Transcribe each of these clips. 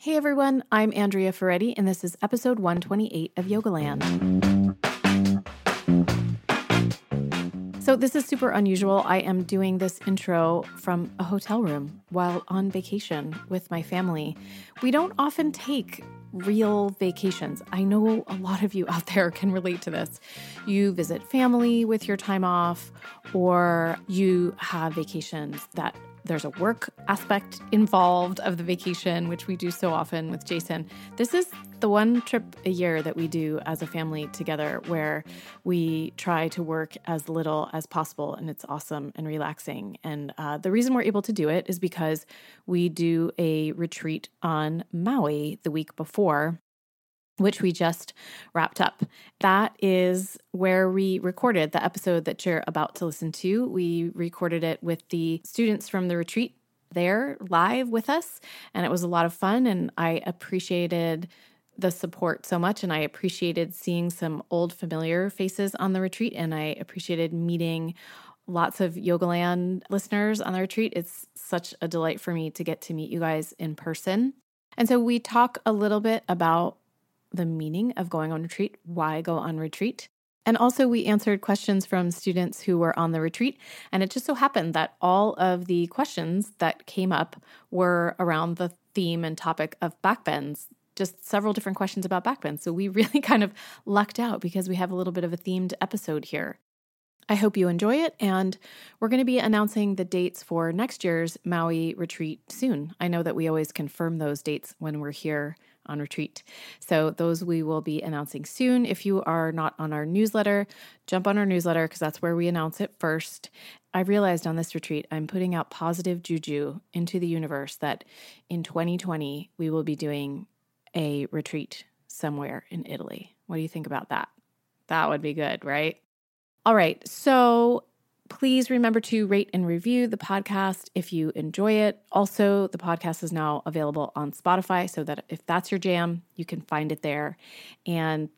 Hey everyone, I'm Andrea Ferretti, and this is episode 128 of Yogaland. So, this is super unusual. I am doing this intro from a hotel room while on vacation with my family. We don't often take real vacations. I know a lot of you out there can relate to this. You visit family with your time off, or you have vacations that there's a work aspect involved of the vacation, which we do so often with Jason. This is the one trip a year that we do as a family together where we try to work as little as possible, and it's awesome and relaxing. And uh, the reason we're able to do it is because we do a retreat on Maui the week before which we just wrapped up. That is where we recorded the episode that you're about to listen to. We recorded it with the students from the retreat there live with us, and it was a lot of fun. And I appreciated the support so much, and I appreciated seeing some old familiar faces on the retreat, and I appreciated meeting lots of Yogaland listeners on the retreat. It's such a delight for me to get to meet you guys in person. And so we talk a little bit about the meaning of going on retreat, why go on retreat. And also, we answered questions from students who were on the retreat. And it just so happened that all of the questions that came up were around the theme and topic of backbends, just several different questions about backbends. So we really kind of lucked out because we have a little bit of a themed episode here. I hope you enjoy it. And we're going to be announcing the dates for next year's Maui retreat soon. I know that we always confirm those dates when we're here on retreat. So, those we will be announcing soon. If you are not on our newsletter, jump on our newsletter because that's where we announce it first. I realized on this retreat, I'm putting out positive juju into the universe that in 2020, we will be doing a retreat somewhere in Italy. What do you think about that? That would be good, right? All right. So, Please remember to rate and review the podcast if you enjoy it. Also, the podcast is now available on Spotify so that if that's your jam, you can find it there and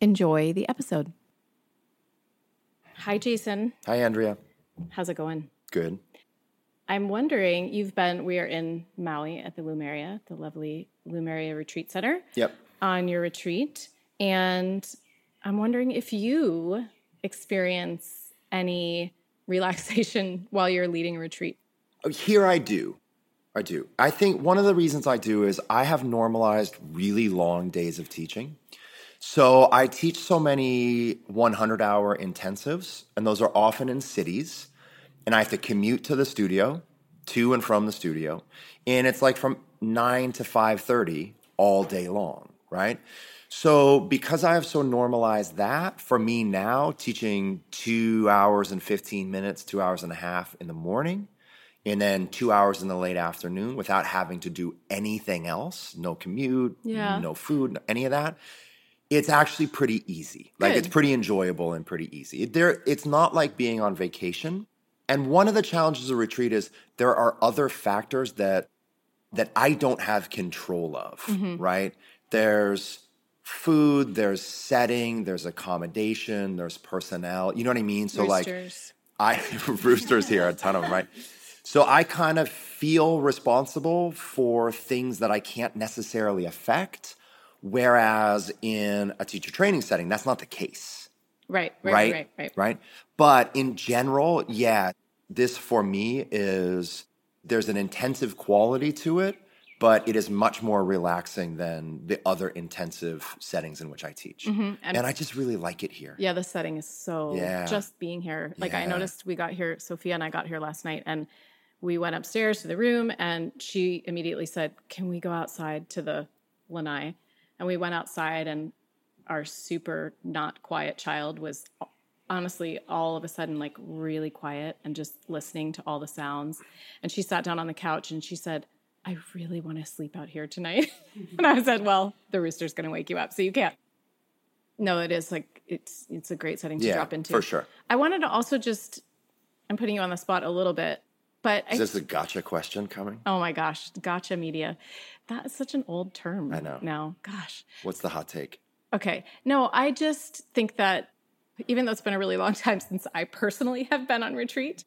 enjoy the episode. Hi, Jason. Hi, Andrea. How's it going? Good. I'm wondering, you've been, we are in Maui at the Lumeria, the lovely Lumeria Retreat Center. Yep. On your retreat. And I'm wondering if you experience any relaxation while you're leading a retreat? Oh, here I do. I do. I think one of the reasons I do is I have normalized really long days of teaching. So I teach so many 100 hour intensives, and those are often in cities. And I have to commute to the studio, to and from the studio. And it's like from 9 to 5:30 all day long, right? So, because I have so normalized that, for me now, teaching two hours and 15 minutes, two hours and a half in the morning, and then two hours in the late afternoon without having to do anything else no commute, yeah. no food, any of that. It's actually pretty easy. Like, Good. it's pretty enjoyable and pretty easy. There, it's not like being on vacation. And one of the challenges of retreat is there are other factors that that I don't have control of, mm-hmm. right? There's food, there's setting, there's accommodation, there's personnel. You know what I mean? So roosters. like I roosters here, a ton of them, right? So I kind of feel responsible for things that I can't necessarily affect. Whereas in a teacher training setting, that's not the case. Right, right, right, right, right. Right. But in general, yeah, this for me is there's an intensive quality to it but it is much more relaxing than the other intensive settings in which I teach. Mm-hmm. And, and, I just really like it here. Yeah, the setting is so yeah. just being here. Like yeah. I noticed we got here, Sophia and I got here last night and we went upstairs to the room and she immediately said, Can we go outside to the lanai? And we went outside and our super not quiet child was honestly all of a sudden like really quiet and just listening to all the sounds. And she sat down on the couch and she said, I really want to sleep out here tonight. and I said, well, the rooster's going to wake you up, so you can't. No, it is like it's it's a great setting to yeah, drop into. For sure. I wanted to also just I'm putting you on the spot a little bit, but is I, this a gotcha question coming? Oh my gosh, gotcha media. That is such an old term. I know. Now, gosh. What's the hot take? Okay. No, I just think that even though it's been a really long time since I personally have been on retreat,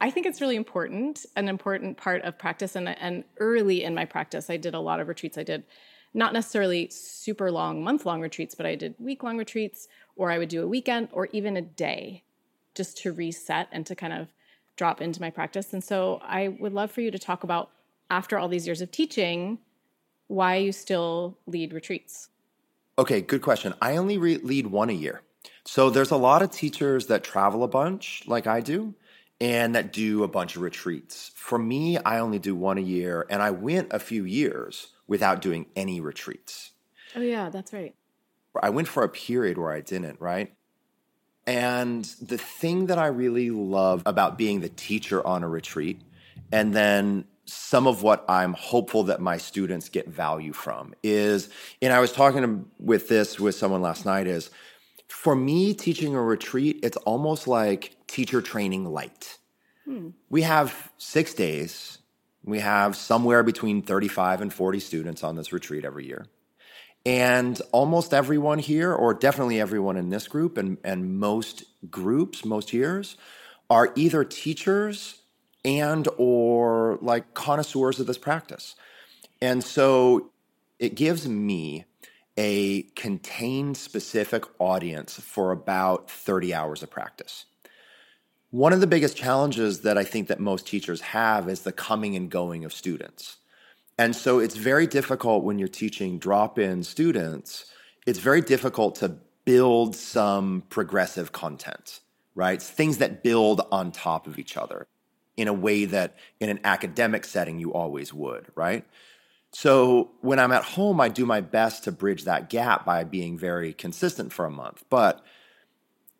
I think it's really important, an important part of practice. And, and early in my practice, I did a lot of retreats. I did not necessarily super long, month long retreats, but I did week long retreats, or I would do a weekend or even a day just to reset and to kind of drop into my practice. And so I would love for you to talk about, after all these years of teaching, why you still lead retreats. Okay, good question. I only re- lead one a year. So there's a lot of teachers that travel a bunch, like I do, and that do a bunch of retreats. For me, I only do one a year, and I went a few years without doing any retreats. Oh, yeah, that's right. I went for a period where I didn't, right? And the thing that I really love about being the teacher on a retreat, and then some of what I'm hopeful that my students get value from is, and I was talking with this with someone last night, is for me, teaching a retreat, it's almost like teacher training light. Hmm. We have six days. We have somewhere between 35 and 40 students on this retreat every year. And almost everyone here, or definitely everyone in this group, and, and most groups, most years, are either teachers and or like connoisseurs of this practice. And so it gives me a contained specific audience for about 30 hours of practice. One of the biggest challenges that I think that most teachers have is the coming and going of students. And so it's very difficult when you're teaching drop in students, it's very difficult to build some progressive content, right? Things that build on top of each other in a way that in an academic setting you always would, right? So when I'm at home, I do my best to bridge that gap by being very consistent for a month. But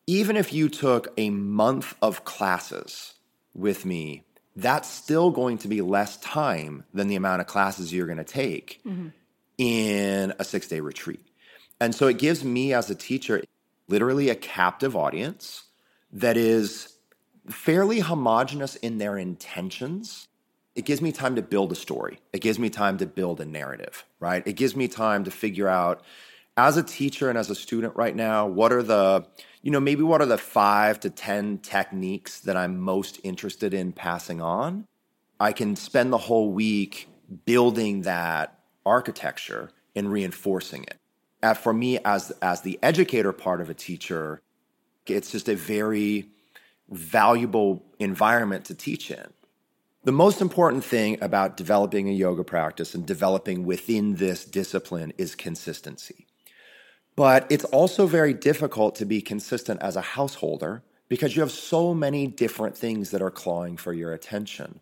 even if you took a month of classes with me that's still going to be less time than the amount of classes you're going to take mm-hmm. in a six day retreat. And so it gives me as a teacher literally a captive audience that is fairly homogenous in their intentions. It gives me time to build a story. It gives me time to build a narrative, right? It gives me time to figure out as a teacher and as a student right now, what are the you know, maybe what are the five to 10 techniques that I'm most interested in passing on? I can spend the whole week building that architecture and reinforcing it. Uh, for me, as, as the educator part of a teacher, it's just a very valuable environment to teach in. The most important thing about developing a yoga practice and developing within this discipline is consistency. But it's also very difficult to be consistent as a householder because you have so many different things that are clawing for your attention.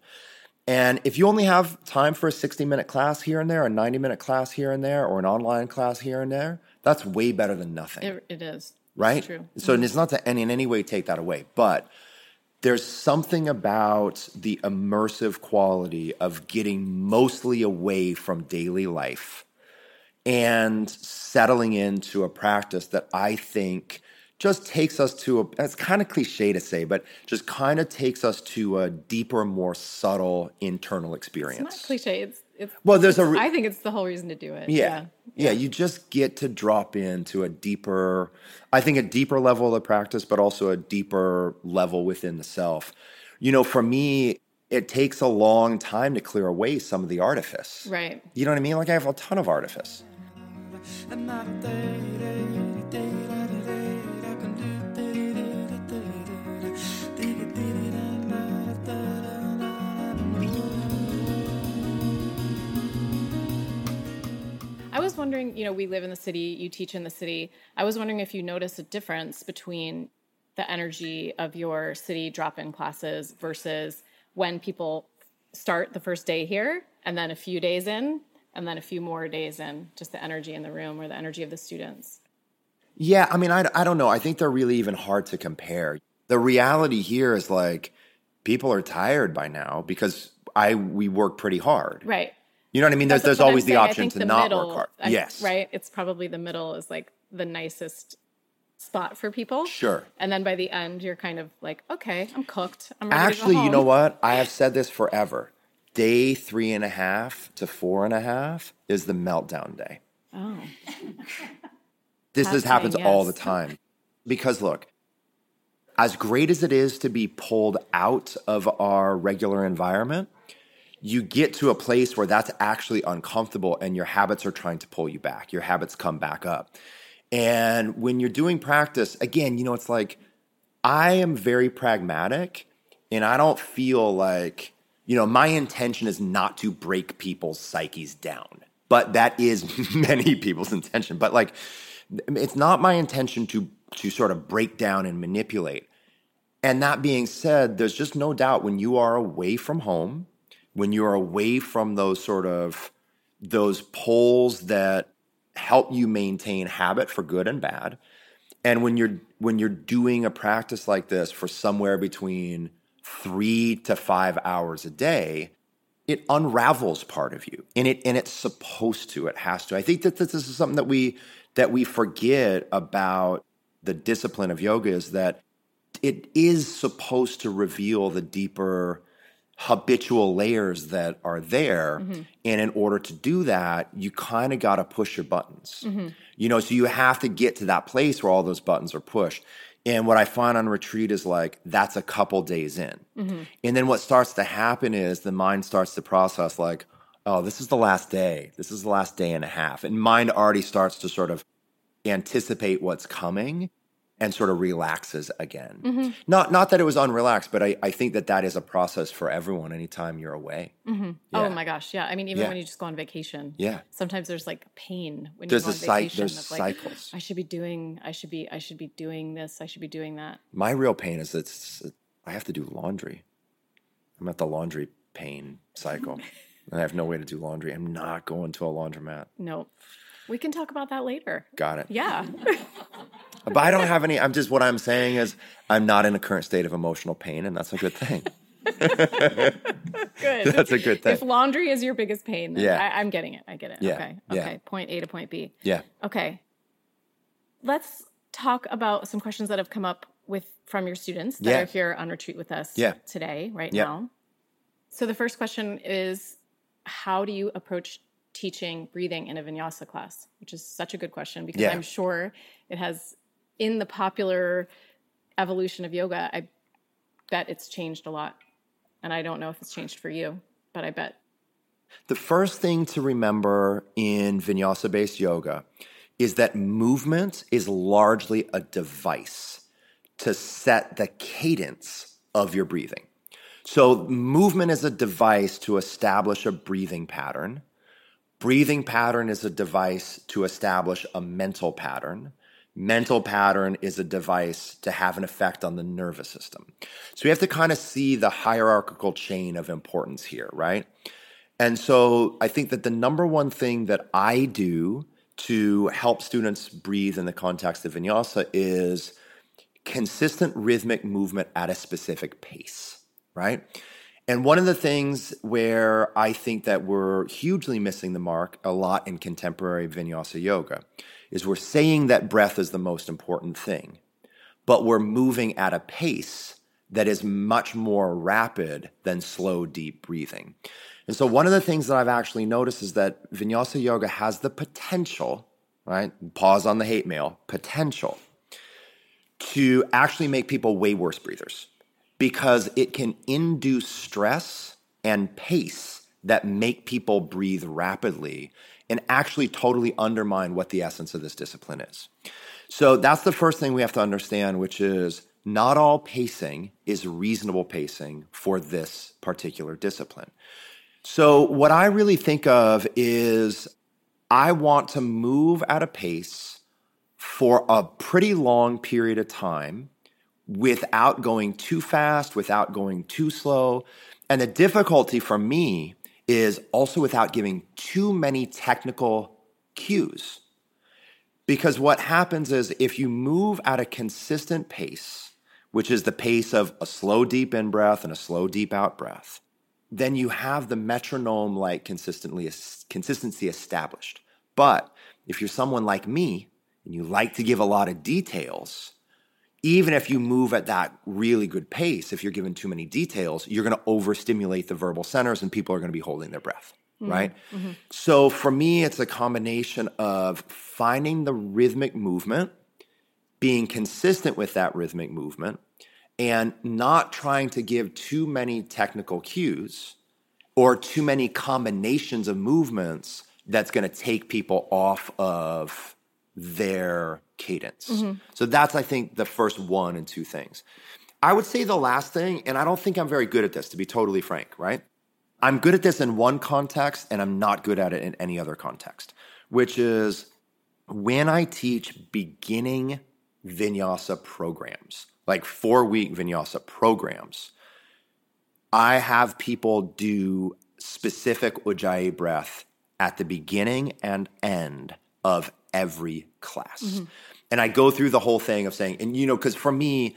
And if you only have time for a 60 minute class here and there, a 90 minute class here and there, or an online class here and there, that's way better than nothing. it, it is. Right? It's true. So mm-hmm. it's not to any, in any way take that away, but there's something about the immersive quality of getting mostly away from daily life and settling into a practice that I think just takes us to a it's kind of cliche to say but just kind of takes us to a deeper more subtle internal experience it's not cliche it's, it's well there's a re- I think it's the whole reason to do it. Yeah, yeah yeah. you just get to drop into a deeper i think a deeper level of the practice but also a deeper level within the self. You know for me it takes a long time to clear away some of the artifice. Right. You know what i mean? Like i have a ton of artifice I was wondering, you know, we live in the city, you teach in the city. I was wondering if you notice a difference between the energy of your city drop in classes versus when people start the first day here and then a few days in and then a few more days in, just the energy in the room or the energy of the students? Yeah, I mean, I, I don't know. I think they're really even hard to compare. The reality here is like people are tired by now because I we work pretty hard. Right. You know what I mean? There's, there's always the option to the not middle, work hard. I, yes. Right. It's probably the middle is like the nicest spot for people. Sure. And then by the end, you're kind of like, okay, I'm cooked. I'm Actually, you know what? I have said this forever day three and a half to four and a half is the meltdown day. Oh. this is, happens yes. all the time. Because look, as great as it is to be pulled out of our regular environment, you get to a place where that's actually uncomfortable and your habits are trying to pull you back. Your habits come back up. And when you're doing practice, again, you know, it's like I am very pragmatic and I don't feel like, you know, my intention is not to break people's psyches down, but that is many people's intention. But like, it's not my intention to to sort of break down and manipulate. And that being said, there's just no doubt when you are away from home, when you are away from those sort of those poles that help you maintain habit for good and bad, and when you're when you're doing a practice like this for somewhere between three to five hours a day, it unravels part of you. And it and it's supposed to, it has to. I think that this is something that we that we forget about the discipline of yoga is that it is supposed to reveal the deeper habitual layers that are there. Mm-hmm. And in order to do that, you kind of got to push your buttons. Mm-hmm. You know, so you have to get to that place where all those buttons are pushed. And what I find on retreat is like that's a couple days in. Mm-hmm. And then what starts to happen is the mind starts to process like, oh, this is the last day. This is the last day and a half. And mind already starts to sort of anticipate what's coming and sort of relaxes again. Mm-hmm. Not not that it was unrelaxed, but I, I think that that is a process for everyone anytime you're away. Mm-hmm. Yeah. Oh my gosh, yeah. I mean, even yeah. when you just go on vacation, yeah. Sometimes there's like pain when there's you go on vacation. There's like, cycles. I should be doing. I should be. I should be doing this. I should be doing that. My real pain is that I have to do laundry. I'm at the laundry pain cycle. and I have no way to do laundry. I'm not going to a laundromat. Nope. We can talk about that later. Got it. Yeah. but I don't have any. I'm just what I'm saying is I'm not in a current state of emotional pain, and that's a good thing. good. That's a good thing. If laundry is your biggest pain, yeah. I, am getting it. I get it. Yeah. Okay. Okay. Point A to point B. Yeah. Okay. Let's talk about some questions that have come up with from your students that yeah. are here on retreat with us yeah. today, right yeah. now. So the first question is how do you approach teaching breathing in a vinyasa class, which is such a good question because yeah. I'm sure it has in the popular evolution of yoga, I bet it's changed a lot. And I don't know if it's changed for you, but I bet. The first thing to remember in vinyasa based yoga is that movement is largely a device to set the cadence of your breathing. So, movement is a device to establish a breathing pattern Breathing pattern is a device to establish a mental pattern. Mental pattern is a device to have an effect on the nervous system. So we have to kind of see the hierarchical chain of importance here, right? And so I think that the number one thing that I do to help students breathe in the context of vinyasa is consistent rhythmic movement at a specific pace, right? And one of the things where I think that we're hugely missing the mark a lot in contemporary vinyasa yoga is we're saying that breath is the most important thing, but we're moving at a pace that is much more rapid than slow, deep breathing. And so, one of the things that I've actually noticed is that vinyasa yoga has the potential, right? Pause on the hate mail, potential to actually make people way worse breathers because it can induce stress and pace that make people breathe rapidly and actually totally undermine what the essence of this discipline is. So that's the first thing we have to understand, which is not all pacing is reasonable pacing for this particular discipline. So, what I really think of is I want to move at a pace for a pretty long period of time without going too fast, without going too slow. And the difficulty for me is also without giving too many technical cues. Because what happens is if you move at a consistent pace, which is the pace of a slow deep in breath and a slow deep out breath, then you have the metronome like consistently consistency established. But if you're someone like me and you like to give a lot of details, even if you move at that really good pace, if you're given too many details, you're going to overstimulate the verbal centers and people are going to be holding their breath. Mm-hmm. Right. Mm-hmm. So for me, it's a combination of finding the rhythmic movement, being consistent with that rhythmic movement, and not trying to give too many technical cues or too many combinations of movements that's going to take people off of their cadence. Mm-hmm. So that's, I think, the first one and two things. I would say the last thing, and I don't think I'm very good at this, to be totally frank, right? I'm good at this in one context, and I'm not good at it in any other context, which is when I teach beginning vinyasa programs, like four week vinyasa programs, I have people do specific Ujjayi breath at the beginning and end of every class. Mm-hmm. And I go through the whole thing of saying, and you know, because for me,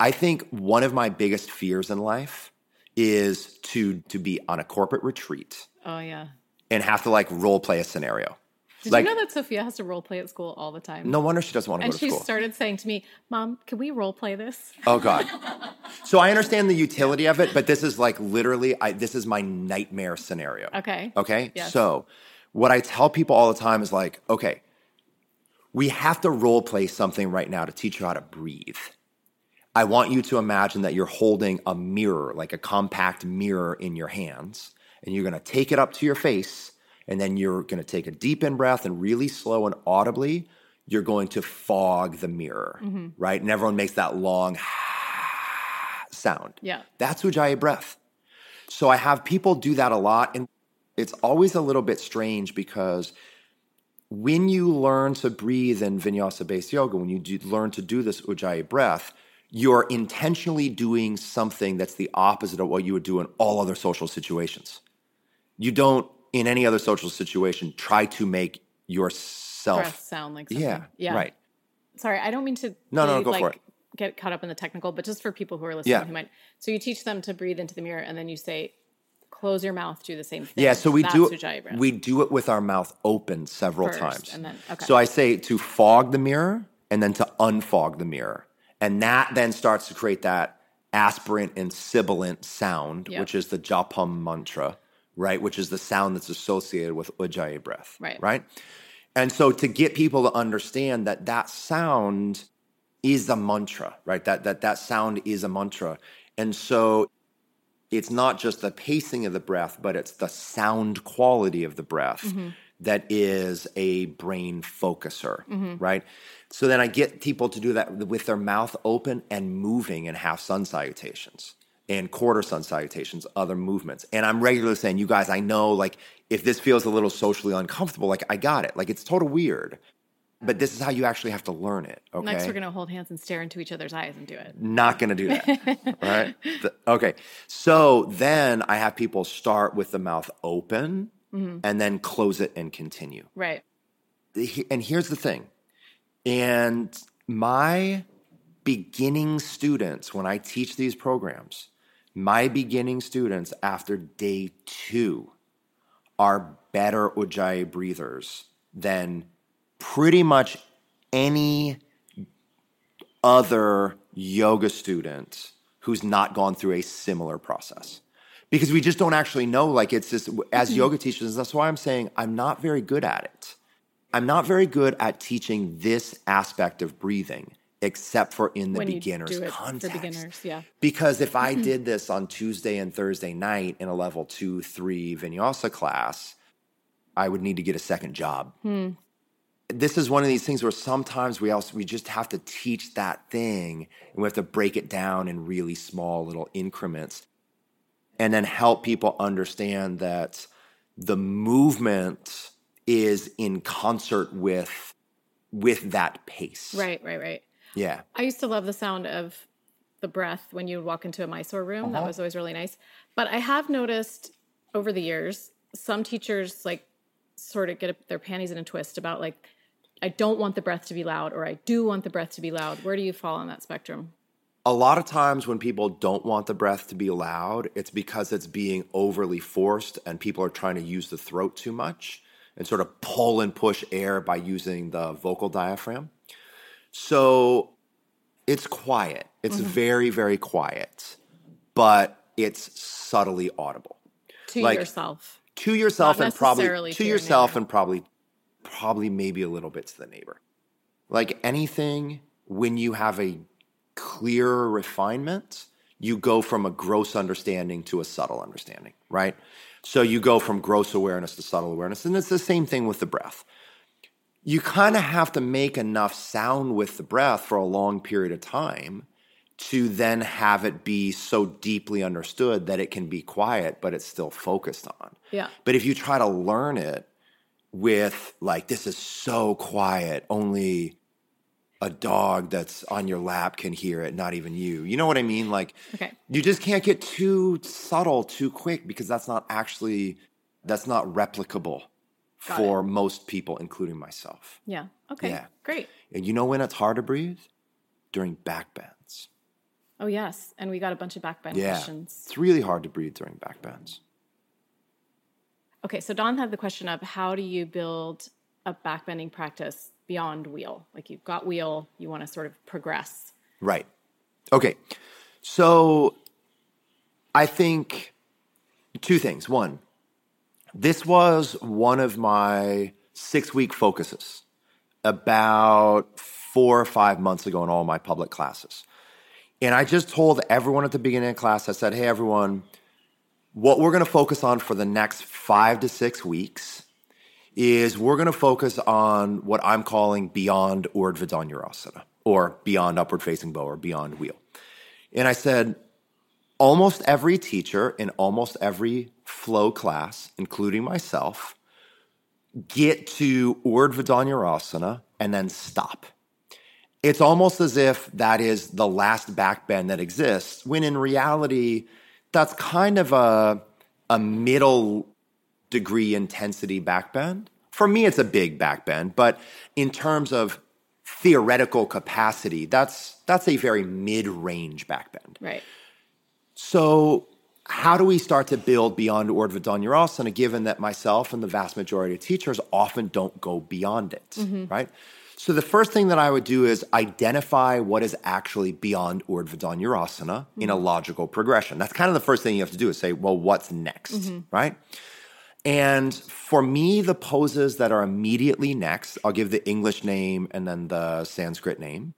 I think one of my biggest fears in life is to to be on a corporate retreat Oh yeah. and have to like role play a scenario. Did like, you know that Sophia has to role play at school all the time? no wonder she doesn't want to And go to school. And she started saying to me, "Mom, can we role play this?" Oh God. So I understand the utility of it, but this is like literally, I, this is my nightmare scenario. Okay. Okay. Yes. So what I tell people all the time is like, okay, we have to role play something right now to teach you how to breathe. I want you to imagine that you're holding a mirror, like a compact mirror in your hands, and you're going to take it up to your face, and then you're going to take a deep in breath and really slow and audibly, you're going to fog the mirror, Mm-hmm. right? And everyone makes that long sound. Yeah. That's Ujjayi breath. So I have people do that a lot, and it's always a little bit strange because when you learn to breathe in vinyasa based yoga, when you do, learn to do this Ujjayi breath, you're intentionally doing something that's the opposite of what you would do in all other social situations. You don't, in any other social situation, try to make yourself. Breath sound like something. Yeah, Yeah. right. Sorry, I don't mean to No, no, be, go like, for it. Get caught up in the technical, but just for people who are listening Yeah. who might. So you teach them to breathe into the mirror, and then you say, "Close your mouth, do the same thing." Yeah, so we That's do breath. we do it with our mouth open several First, times. and then- okay. So I say to fog the mirror and then to unfog the mirror. And that then starts to create that aspirant and sibilant sound, Yep. which is the japam mantra, right? Which is the sound that's associated with Ujjayi breath, Right. Right? And so to get people to understand that that sound is a mantra, right? That that that sound is a mantra. And so it's not just the pacing of the breath, but it's the sound quality of the breath mm-hmm. that is a brain focuser, mm-hmm. right? So then I get people to do that with their mouth open and moving in half sun salutations and quarter sun salutations, other movements. And I'm regularly saying, you guys, I know like if this feels a little socially uncomfortable, like I got it. Like it's total weird. But this is how you actually have to learn it. Okay. Next, we're gonna hold hands and stare into each other's eyes and do it. Not going to do that. right? The- okay. So then I have people start with the mouth open mm-hmm. and then close it and continue. Right. And here's the thing. And my beginning students, when I teach these programs, my beginning students after day two are better Ujjayi breathers than pretty much any other yoga student who's not gone through a similar process. Because we just don't actually know like it's just as mm-hmm. yoga teachers that's why i'm saying i'm not very good at it. I'm not very good at teaching this aspect of breathing except for in the When beginner's do it for context. beginners, yeah. because if i mm-hmm. did this on tuesday and thursday night in a level two three vinyasa class i would need to get a second job hmm. This is one of these things where sometimes we also we just have to teach that thing and we have to break it down in really small little increments and then help people understand that the movement is in concert with with that pace Right. Right. Right. yeah I used to love the sound of the breath when you would walk into a Mysore room. Uh-huh. That was always really nice. But I have noticed over the years, some teachers like sort of get their panties in a twist about like, I don't want the breath to be loud or I do want the breath to be loud. Where do you fall on that spectrum? a lot of times when people don't want the breath to be loud, it's because it's being overly forced and people are trying to use the throat too much and sort of pull and push air by using the vocal diaphragm. So it's quiet. It's mm-hmm. very, very quiet, but it's subtly audible To Like- yourself. to yourself and probably to, to yourself neighbor. and probably probably maybe a little bit to the neighbor. Like anything when you have a clearer refinement, you go from a gross understanding to a subtle understanding, right? So you go from gross awareness to subtle awareness. And it's the same thing with the breath. You kind of have to make enough sound with the breath for a long period of time to then have it be so deeply understood that it can be quiet, but it's still focused on. Yeah. But if you try to learn it with, like, this is so quiet, only a dog that's on your lap can hear it, not even you. You know what I mean? Like, Okay. you just can't get too subtle too quick because that's not actually, that's not replicable Got for most people, including myself. Yeah. Okay. Yeah. Great. And you know when it's hard to breathe? During back bends. Oh yes, and we got a bunch of backbend Yeah. questions. It's really hard to breathe during back bends. Okay, so Don had the question of how do you build a backbending practice beyond wheel? Like you've got wheel, you want to sort of progress. Right. Okay. So I think two things. One, this was one of my six week focuses about four or five months ago in all my public classes. And I just told everyone at the beginning of class, I said, hey, everyone, what we're going to focus on for the next five to six weeks is we're going to focus on what I'm calling beyond Urdhva Dhanurasana or beyond upward facing bow or beyond wheel. And I said, almost every teacher in almost every flow class, including myself, get to Urdhva Dhanurasana and then stop. It's almost as if that is the last back bend that exists, when in reality, that's kind of a, a middle degree intensity back bend. For me, it's a big back bend, but in terms of theoretical capacity, that's that's a very mid-range back bend. Right. So, how do we start to build beyond Urdhva Dhanurasana, given that myself and the vast majority of teachers often don't go beyond it, mm-hmm. right? So, the first thing that I would do is identify what is actually beyond Urdhva Dhanurasana in a mm-hmm. logical progression. That's kind of the first thing you have to do is say, well, what's next, mm-hmm. right? And for me, the poses that are immediately next, I'll give the English name and then the Sanskrit name.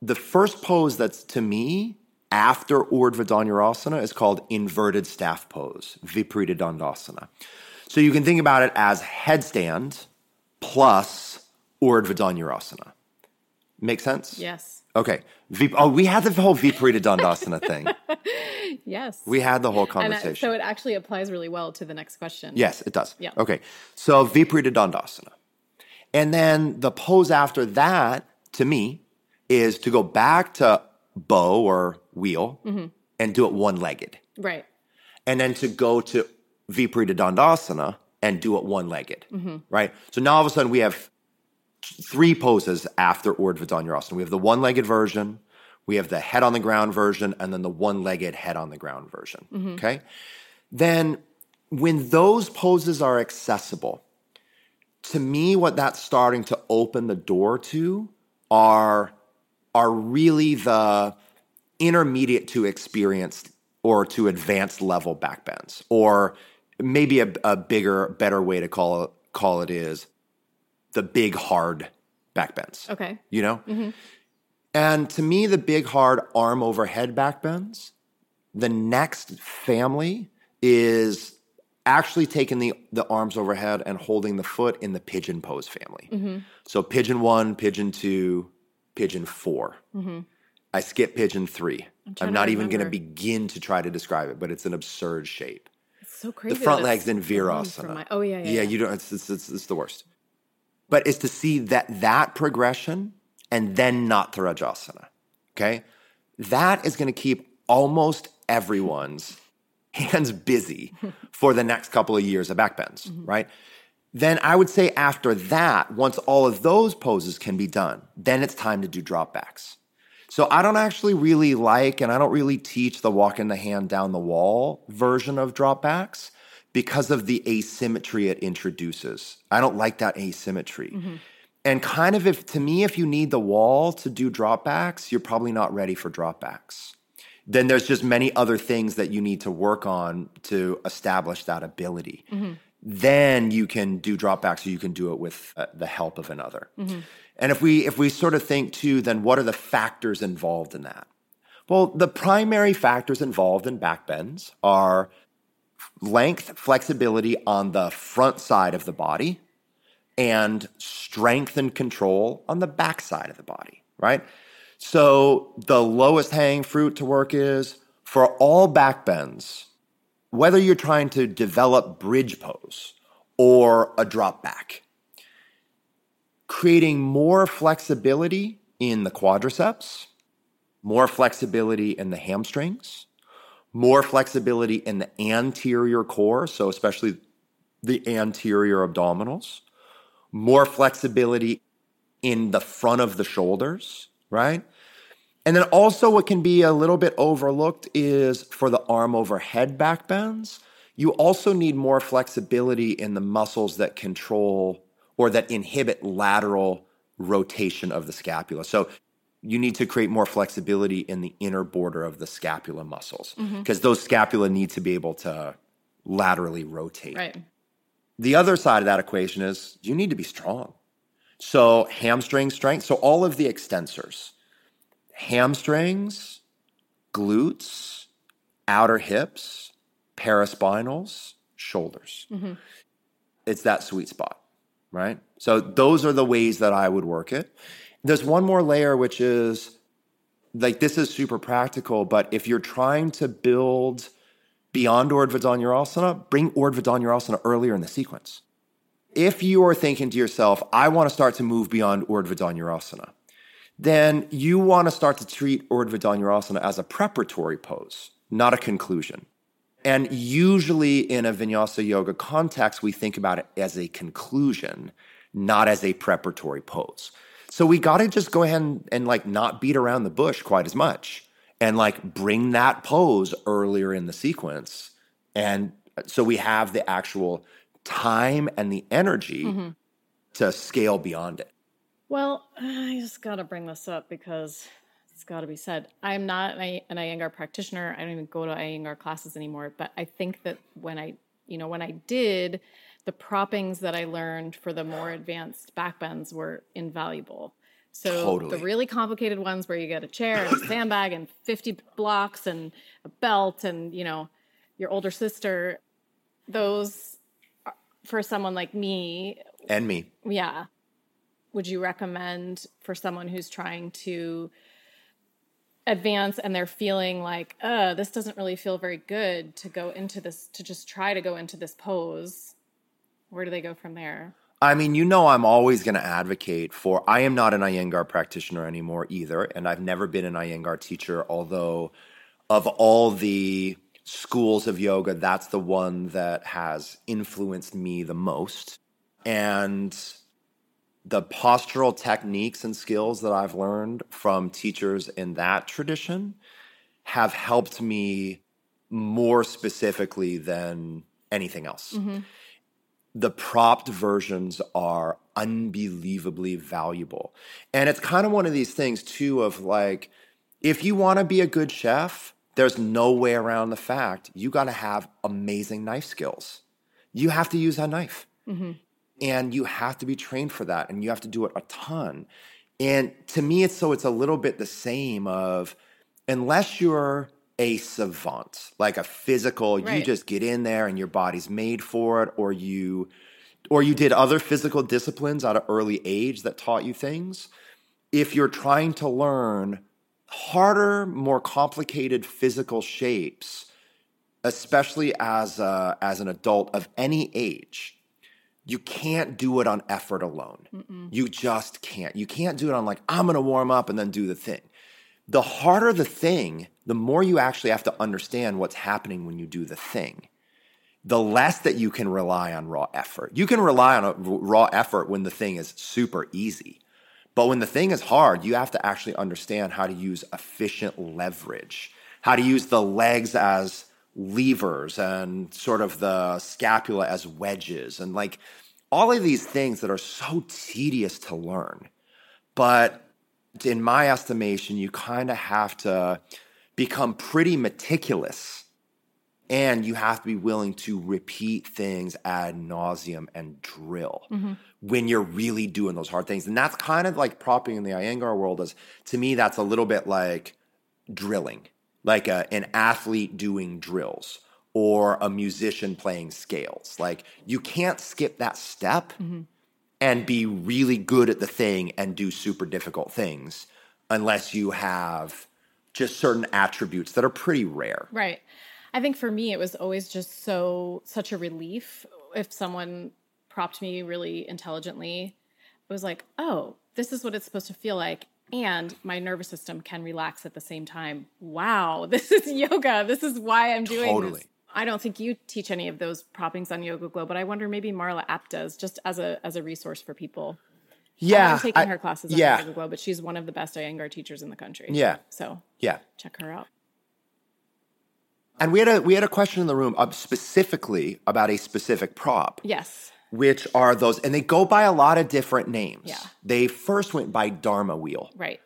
The first pose that's to me after Urdhva Dhanurasana is called inverted staff pose, Viparita Dandasana. So you can think about it as headstand plus Urdhva Dhanurasana. Make sense? Yes. Okay. Oh, we had the whole Viparita Dandasana thing. Yes. We had the whole and uh, conversation. so it actually applies really well to the next question. Yes, it does. Yeah. Okay. So Viparita Dandasana. And then the pose after that, to me, is to go back to bow or wheel Mm-hmm. and do it one legged. Right. And then to go to Viparita Dandasana and do it one legged. Mm-hmm. Right? So now all of a sudden we have three poses after Urdhva Dhanurasana. We have the one legged version, we have the head on the ground version, and then the one legged head on the ground version. Okay? Then when those poses are accessible, to me, what that's starting to open the door to are, are really the intermediate to experienced or to advanced level backbends. Or maybe a, a bigger, better way to call it, call it is the big hard backbends. Okay. You know? Mm-hmm. And to me, the big hard arm overhead backbends, the next family is actually taking the, the arms overhead and holding the foot in the pigeon pose family. Mm-hmm. So pigeon one, pigeon two, pigeon 4 mm-hmm. I skip pigeon three. I'm, to not even going to begin to try to describe it, but it's an absurd shape. It's so crazy. The front legs in virasana. my- oh yeah, yeah. yeah, yeah. you don't. It's, it's, it's, it's the worst. But it's to see that that progression and then Natarajasana. Okay, that is going to keep almost everyone's hands busy for the next couple of years of backbends, mm-hmm. right? Then I would say after that, once all of those poses can be done, then it's time to do dropbacks. So I don't actually really like, and I don't really teach the walking the hand down the wall version of dropbacks because of the asymmetry it introduces. I don't like that asymmetry. Mm-hmm. And kind of if to me, if you need the wall to do dropbacks, you're probably not ready for dropbacks. Then there's just many other things that you need to work on to establish that ability. Mm-hmm. Then you can do drop backs or you can do it with uh, the help of another. Mm-hmm. And if we if we sort of think too, then what are the factors involved in that? Well, the primary factors involved in back bends are length, flexibility on the front side of the body, and strength and control on the back side of the body, right? So the lowest hanging fruit to work is for all back bends, whether you're trying to develop bridge pose or a drop back, creating more flexibility in the quadriceps, more flexibility in the hamstrings, more flexibility in the anterior core, so especially the anterior abdominals, more flexibility in the front of the shoulders, right? And then also, what can be a little bit overlooked is for the arm overhead back bends, you also need more flexibility in the muscles that control or that inhibit lateral rotation of the scapula. So you need to create more flexibility in the inner border of the scapula muscles because mm-hmm. those scapula need to be able to laterally rotate. Right. The other side of that equation is you need to be strong. So hamstring strength, so all of the extensors, hamstrings, glutes, outer hips, paraspinals, shoulders. Mm-hmm. It's that sweet spot, right? So those are the ways that I would work it. There's one more layer, which is like this is super practical, but if you're trying to build beyond Urdhva Dhanurasana, bring Urdhva Dhanurasana earlier in the sequence. If you are thinking to yourself, I want to start to move beyond Urdhva Dhanurasana, then you want to start to treat Urdhva Dhanurasana as a preparatory pose, not a conclusion. And usually in a vinyasa yoga context, we think about it as a conclusion, not as a preparatory pose. So we got to just go ahead and, and like not beat around the bush quite as much and like bring that pose earlier in the sequence. And so we have the actual time and the energy mm-hmm. to scale beyond it. Well, I just got to bring this up because it's got to be said. I'm not an Iyengar practitioner. I don't even go to Iyengar classes anymore. But I think that when I, you know, when I did, the proppings that I learned for the more advanced backbends were invaluable. So totally. the really complicated ones where you get a chair and a sandbag and 50 blocks and a belt and, you know, your older sister, those for someone like me and me. Yeah would you recommend for someone who's trying to advance and they're feeling like, uh, this doesn't really feel very good to go into this, to just try to go into this pose? Where do they go from there? I mean, you know, I'm always going to advocate for. I am not an Iyengar practitioner anymore either, and I've never been an Iyengar teacher. Although, of all the schools of yoga, that's the one that has influenced me the most. And the postural techniques and skills that I've learned from teachers in that tradition have helped me more specifically than anything else. Mm-hmm. The propped versions are unbelievably valuable. And it's kind of one of these things, too, of like, if you want to be a good chef, there's no way around the fact you got to have amazing knife skills. You have to use that knife. Mm-hmm. And you have to be trained for that and you have to do it a ton. And to me, it's so it's a little bit the same of unless you're a savant, like a physical, right. you just get in there and your body's made for it, or you or you did other physical disciplines at an early age that taught you things. If you're trying to learn harder, more complicated physical shapes, especially as a, as an adult of any age, you can't do it on effort alone. Mm-mm. You just can't. You can't do it on like, I'm going to warm up and then do the thing. The harder the thing, the more you actually have to understand what's happening when you do the thing. The less that you can rely on raw effort. You can rely on a raw effort when the thing is super easy. But when the thing is hard, you have to actually understand how to use efficient leverage, how to use the legs as levers and sort of the scapula as wedges and like all of these things that are so tedious to learn. But in my estimation, you kind of have to become pretty meticulous And you have to be willing to repeat things ad nauseum and drill mm-hmm. when you're really doing those hard things. And that's kind of like propping in the Iyengar world is to me, that's a little bit like drilling, like a, an athlete doing drills or a musician playing scales. Like you can't skip that step mm-hmm. and be really good at the thing and do super difficult things unless you have just certain attributes that are pretty rare. Right. I think for me, it was always just so, such a relief if someone propped me really intelligently. It was like, oh, this is what it's supposed to feel like. And my nervous system can relax at the same time. Wow, this is yoga. This is why I'm doing Totally. this. I don't think you teach any of those proppings on YogaGlo, but I wonder maybe Marla Apt does just as a as a resource for people. Yeah. I'm taking I- her classes on yeah. Yoga Glow, but she's one of the best Iyengar teachers in the country. Yeah. So Yeah. check her out. And we had a we had a question in the room uh, specifically about a specific prop, Yes. Which are those, and they go by a lot of different names. Yeah. They first went by Dharma wheel. Right.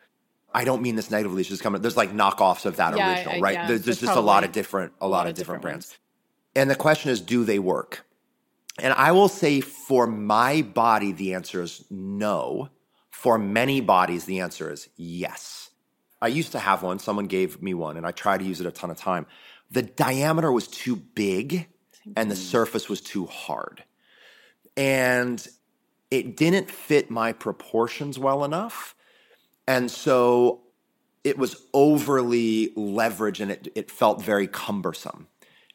I don't mean this negatively. It's just coming. There's like knockoffs of that Yeah, original, I- right? yeah. There's, there's just a lot of different, a, lot, of different, different brands. And the question is, do they work? And I will say, for my body, the answer is no. For many bodies, the answer is yes. I used to have one. Someone gave me one, and I tried to use it a ton of time. The diameter was too big, and the surface was too hard, and it didn't fit my proportions well enough. And so it was overly leveraged and it, it felt very cumbersome.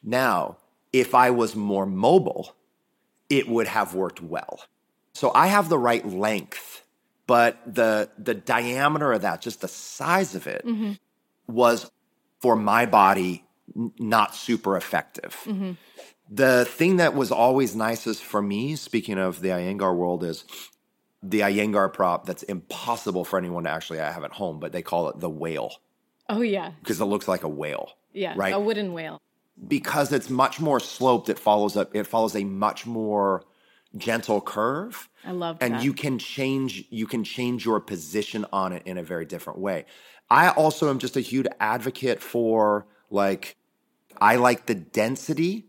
Now, if I was more mobile, it would have worked well. So I have the right length, but the the diameter of that, just the size of it, mm-hmm. was for my body not super effective. Mm-hmm. The thing that was always nicest for me, speaking of the Iyengar world, is the Iyengar prop that's impossible for anyone to actually have at home, but they call it the whale Oh yeah. because it looks like a whale. Yeah. Right. A wooden whale. Because it's much more sloped, it follows up it follows a much more gentle curve. I love And that. And you can change you can change your position on it in a very different way. I also am just a huge advocate for like I like the density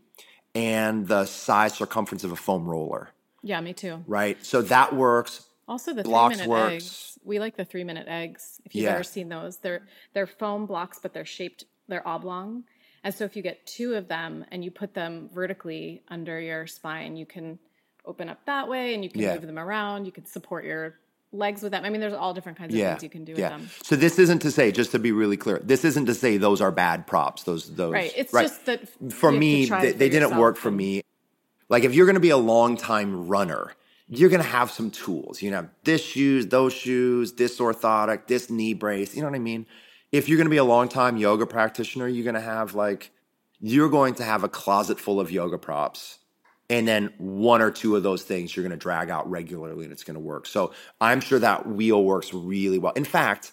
and the size circumference of a foam roller, Yeah, me too. right? So that works. Also, the Blocks three minute works. eggs. We like the three minute eggs. If you've Yeah. ever seen those, they're they're foam blocks, but they're shaped. They're oblong, and so if you get two of them and you put them vertically under your spine, you can open up that way, and you can Yeah. move them around. You can support your legs with them. I mean, there's all different kinds of Yeah. things you can do with yeah. them. So this isn't to say, just to be really clear, this isn't to say those are bad props. Those those Right. It's just that for you have to me, they, they didn't work for me. Like if you're going to be a long time runner, you're going to have some tools. You know, this shoes, those shoes, this orthotic, this knee brace. You know what I mean? If you're going to be a long time yoga practitioner, you're going to have like you're going to have a closet full of yoga props. And then one or two of those things you're going to drag out regularly and it's going to work. So I'm sure that wheel works really well. In fact,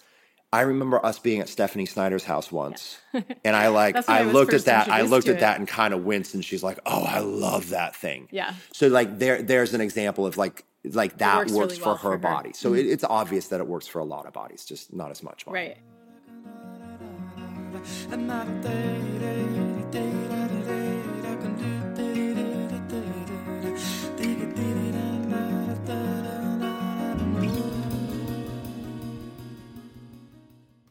I remember us being at Stephanie Snyder's house once, and I like I I looked at that. I looked at it. that and kind of winced, and she's like, "Oh, I love that thing." Yeah. So like there, there's an example of like like that works works, really for well her for her. Mm-hmm. body. So it, it's obvious that it works for a lot of bodies, just not as much. mine. Right.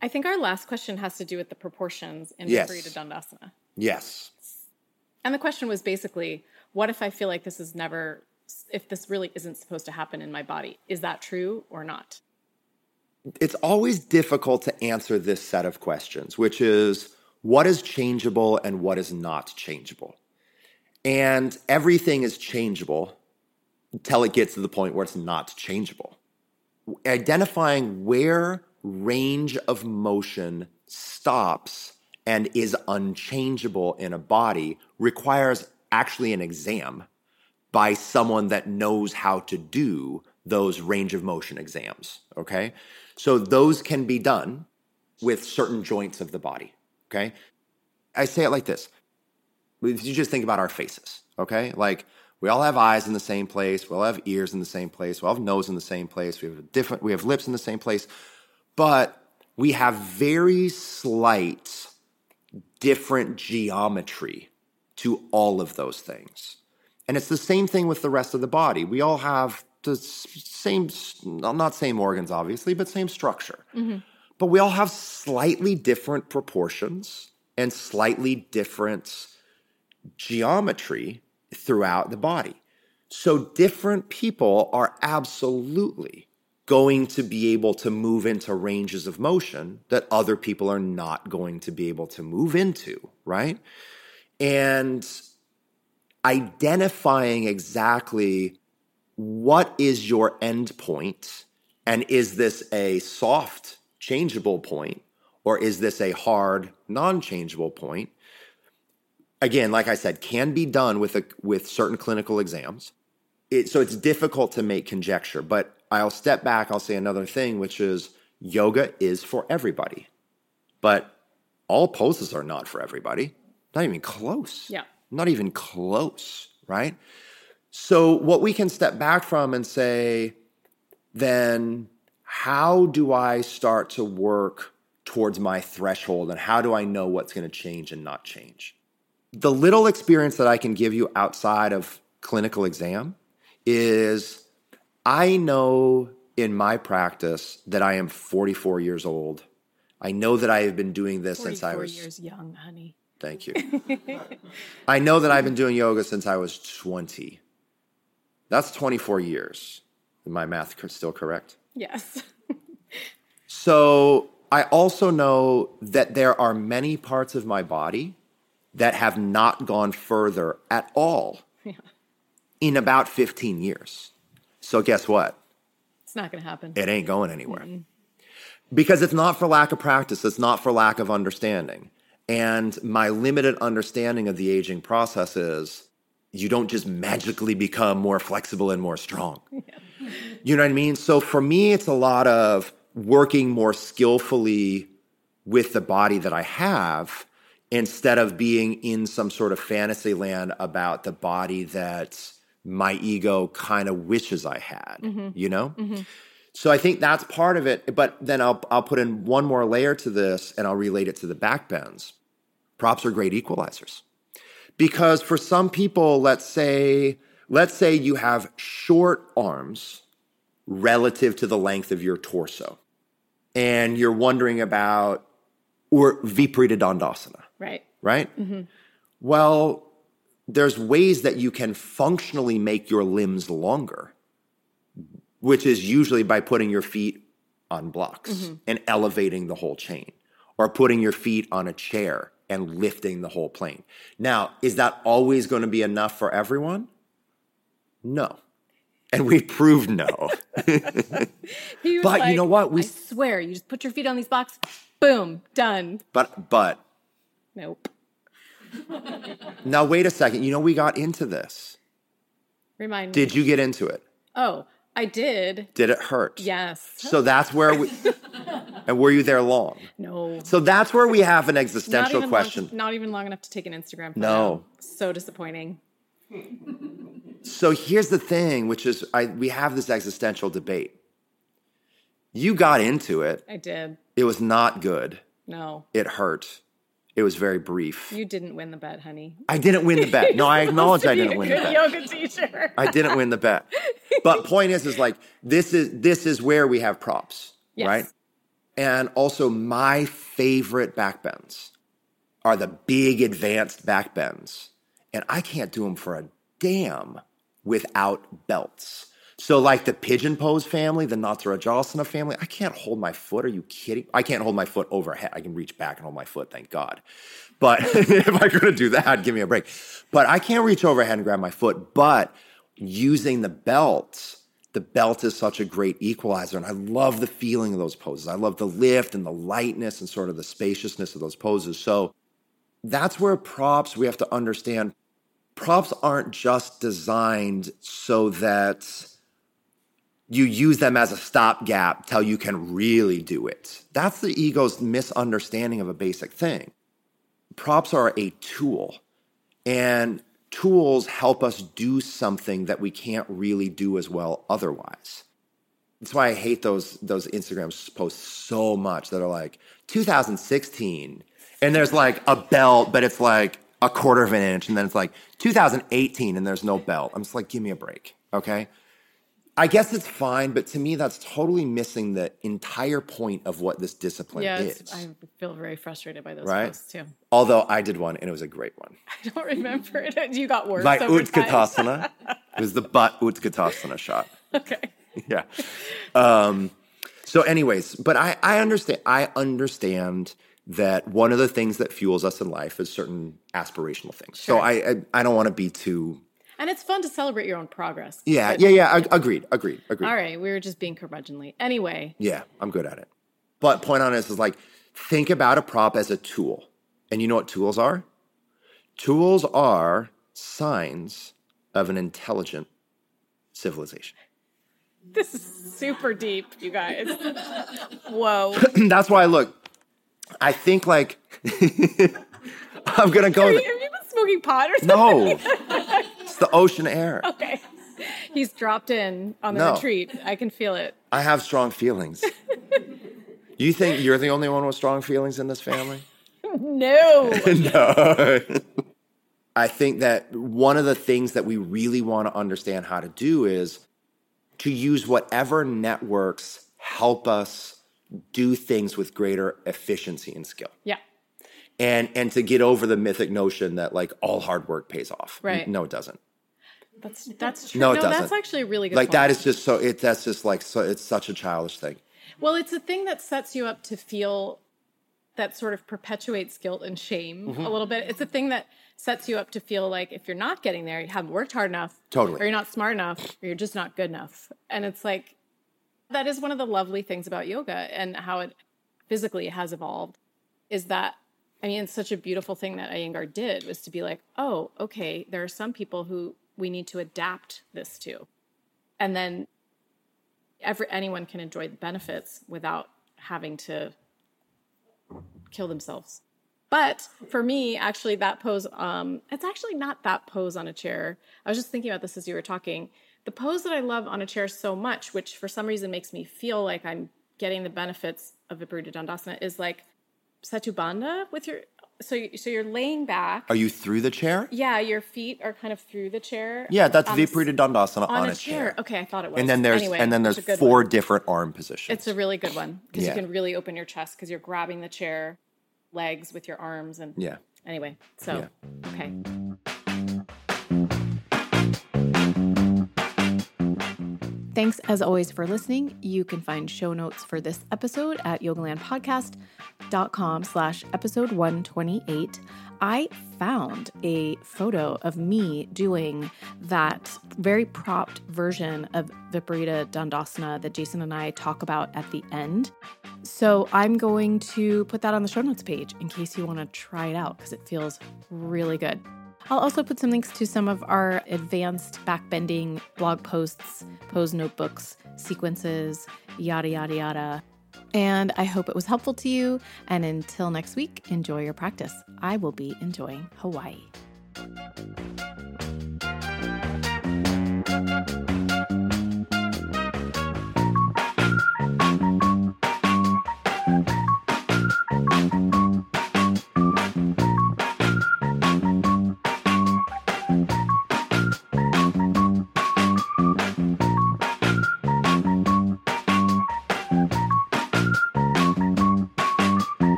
I think our last question has to do with the proportions in Yes. Viparita Dandasana. Yes. And the question was basically, what if I feel like this is never, if this really isn't supposed to happen in my body? Is that true or not? it's always difficult to answer this set of questions, which is what is changeable and what is not changeable. And everything is changeable until it gets to the point where it's not changeable. Identifying where range of motion stops and is unchangeable in a body requires actually an exam by someone that knows how to do those range of motion exams. Okay. So those can be done with certain joints of the body. Okay. I say it like this if you just think about our faces, okay? Like we all have eyes in the same place, we all have ears in the same place, we all have nose in the same place, we have different we have lips in the same place, but we have very slight different geometry to all of those things. And it's the same thing with the rest of the body. We all have the same, not same organs, obviously, but same structure. Mm-hmm. But we all have slightly different proportions and slightly different geometry throughout the body. So different people are absolutely going to be able to move into ranges of motion that other people are not going to be able to move into, right? And identifying exactly what is your end point and is this a soft changeable point or is this a hard non-changeable point again like i said can be done with a, with certain clinical exams it, so it's difficult to make conjecture but i'll step back i'll say another thing which is yoga is for everybody but all poses are not for everybody. Not even close. Yeah. not even close right? So what we can step back from and say then how do i start to work towards my threshold and how do i know what's going to change and not change? The little experience that I can give you outside of clinical exam is I know in my practice that I am 44 years old. I know that I have been doing this since I 44 was. years young, honey. Thank you. I know that I've been doing yoga since I was 20. That's 24 years. Is my math still correct? Yes. So I also know that there are many parts of my body that have not gone further at all in about 15 years. So guess what? it's not going to happen. It ain't going anywhere. Because it's not for lack of practice, it's not for lack of understanding. And my limited understanding of the aging process is you don't just magically become more flexible and more strong. You know what I mean? So for me, it's a lot of working more skillfully with the body that I have instead of being in some sort of fantasy land about the body that my ego kind of wishes I had, mm-hmm. you know? Mm-hmm. So I think that's part of it. But then I'll, I'll put in one more layer to this and I'll relate it to the back bends. Props are great equalizers. Because for some people, let's say, let's say you have short arms relative to the length of your torso. And you're wondering about or Viparita Dandasana right. right? Mm-hmm. Well, there's ways that you can functionally make your limbs longer, which is usually by putting your feet on blocks mm-hmm. and elevating the whole chain, or putting your feet on a chair and lifting the whole plane. Now, is that always going to be enough for everyone? No. And we proved no. But you know what? We- I swear, you just put your feet on these blocks, boom, done. but but Nope. Now wait a second. You know we got into this. Remind me. Did you get into it? Oh, I did. Did it hurt? Yes. So that's where we. and were you there long? No. So that's where we have an existential even question. Long, not even long enough to take an Instagram photo. No. So disappointing. So here's the thing, which is I, we have this existential debate. You got into it. I did. It was not good. No. It hurt. It was very brief. You didn't win the bet, honey. I didn't win the bet. No, I acknowledge I didn't win the good bet. yoga teacher. I didn't win the bet. But point is, is like this is this is where we have props, Yes. right? And also, my favorite back bends are the big advanced back bends, and I can't do them for a damn without belts. So, like the pigeon pose family, the Natarajasana family, I can't hold my foot. Are you kidding? I can't hold my foot overhead. I can reach back and hold my foot, thank God. But if I could do that, give me a break. But I can't reach overhead and grab my foot. But using the belt, the belt is such a great equalizer. And I love the feeling of those poses. I love the lift and the lightness and sort of the spaciousness of those poses. So that's where props, we have to understand props aren't just designed so that you use them as a stopgap till you can really do it. That's the ego's misunderstanding of a basic thing. Props are a tool, and tools help us do something that we can't really do as well otherwise. That's why I hate those those Instagram posts so much that are like 2016, and there's like a belt, but it's like a quarter of an inch, and then it's like 2018 and there's no belt. I'm just like, give me a break. Okay. I guess it's fine, but to me, that's totally missing the entire point of what this discipline Yeah, is. I feel very frustrated by those Right? posts too. Although I did one and it was a great one. I don't remember it. You got worse. My. Utkatasana. it was the butt Utkatasana shot. Okay. yeah. Um, so, anyways, but I, I understand. I understand that one of the things that fuels us in life is certain aspirational things. So I, I I don't want to be too. And it's fun to celebrate your own progress. Yeah, But- yeah, yeah. I, agreed, agreed, agreed. All right, we were just being curmudgeonly. Anyway, Yeah, I'm good at it. But point on this is like think about a prop as a tool, and you know what tools are? Tools are signs of an intelligent civilization. this is super deep, you guys. Whoa. That's why look. I think like I'm gonna go. Have you, have you been smoking pot or something? No, the ocean air. Okay. He's dropped in on the No. retreat. I can feel it. I have strong feelings. You think you're the only one with strong feelings in this family? No. no. I think that one of the things that we really want to understand how to do is to use whatever networks help us do things with greater efficiency and skill. yeah. And and to get over the mythic notion that like all hard work pays off. Right. No, it doesn't. That's that's true. No, it no doesn't. that's actually a really good Like point. that is just so it that's just like so it's such a childish thing. Well, it's a thing that sets you up to feel that sort of perpetuates guilt and shame Mm-hmm. a little bit. It's a thing that sets you up to feel like if you're not getting there, you haven't worked hard enough, Totally. or you're not smart enough, or you're just not good enough. And it's like that is one of the lovely things about yoga and how it physically has evolved is that I mean, it's such a beautiful thing that Iyengar did was to be like, oh, okay, there are some people who we need to adapt this to. And then every anyone can enjoy the benefits without having to kill themselves. But for me, actually, that pose, um, it's actually not that pose on a chair. I was just thinking about this as you were talking. The pose that I love on a chair so much, which for some reason makes me feel like I'm getting the benefits of Viparita Dandasana, is like Setubandha with your, so, so you're laying back. Are you through the chair? Yeah, your feet are kind of through the chair. Yeah, that's on a s- Viparita Dandasana on, on, a chair. Okay, I thought it was. And then there's Anyway, and then there's it's a good four one. different arm positions. It's a really good one because Yeah. you can really open your chest because you're grabbing the chair legs with your arms and yeah. anyway. So okay. Thanks as always for listening. You can find show notes for this episode at yogalandpodcast.com slash episode 128. I found a photo of me doing that very propped version of Viparita Dandasana that Jason and I talk about at the end. So I'm going to put that on the show notes page in case you want to try it out because it feels really good. I'll also put some links to some of our advanced backbending blog posts, pose notebooks, sequences, yada, yada, yada. And I hope it was helpful to you. And until next week, enjoy your practice. I will be enjoying Hawaii.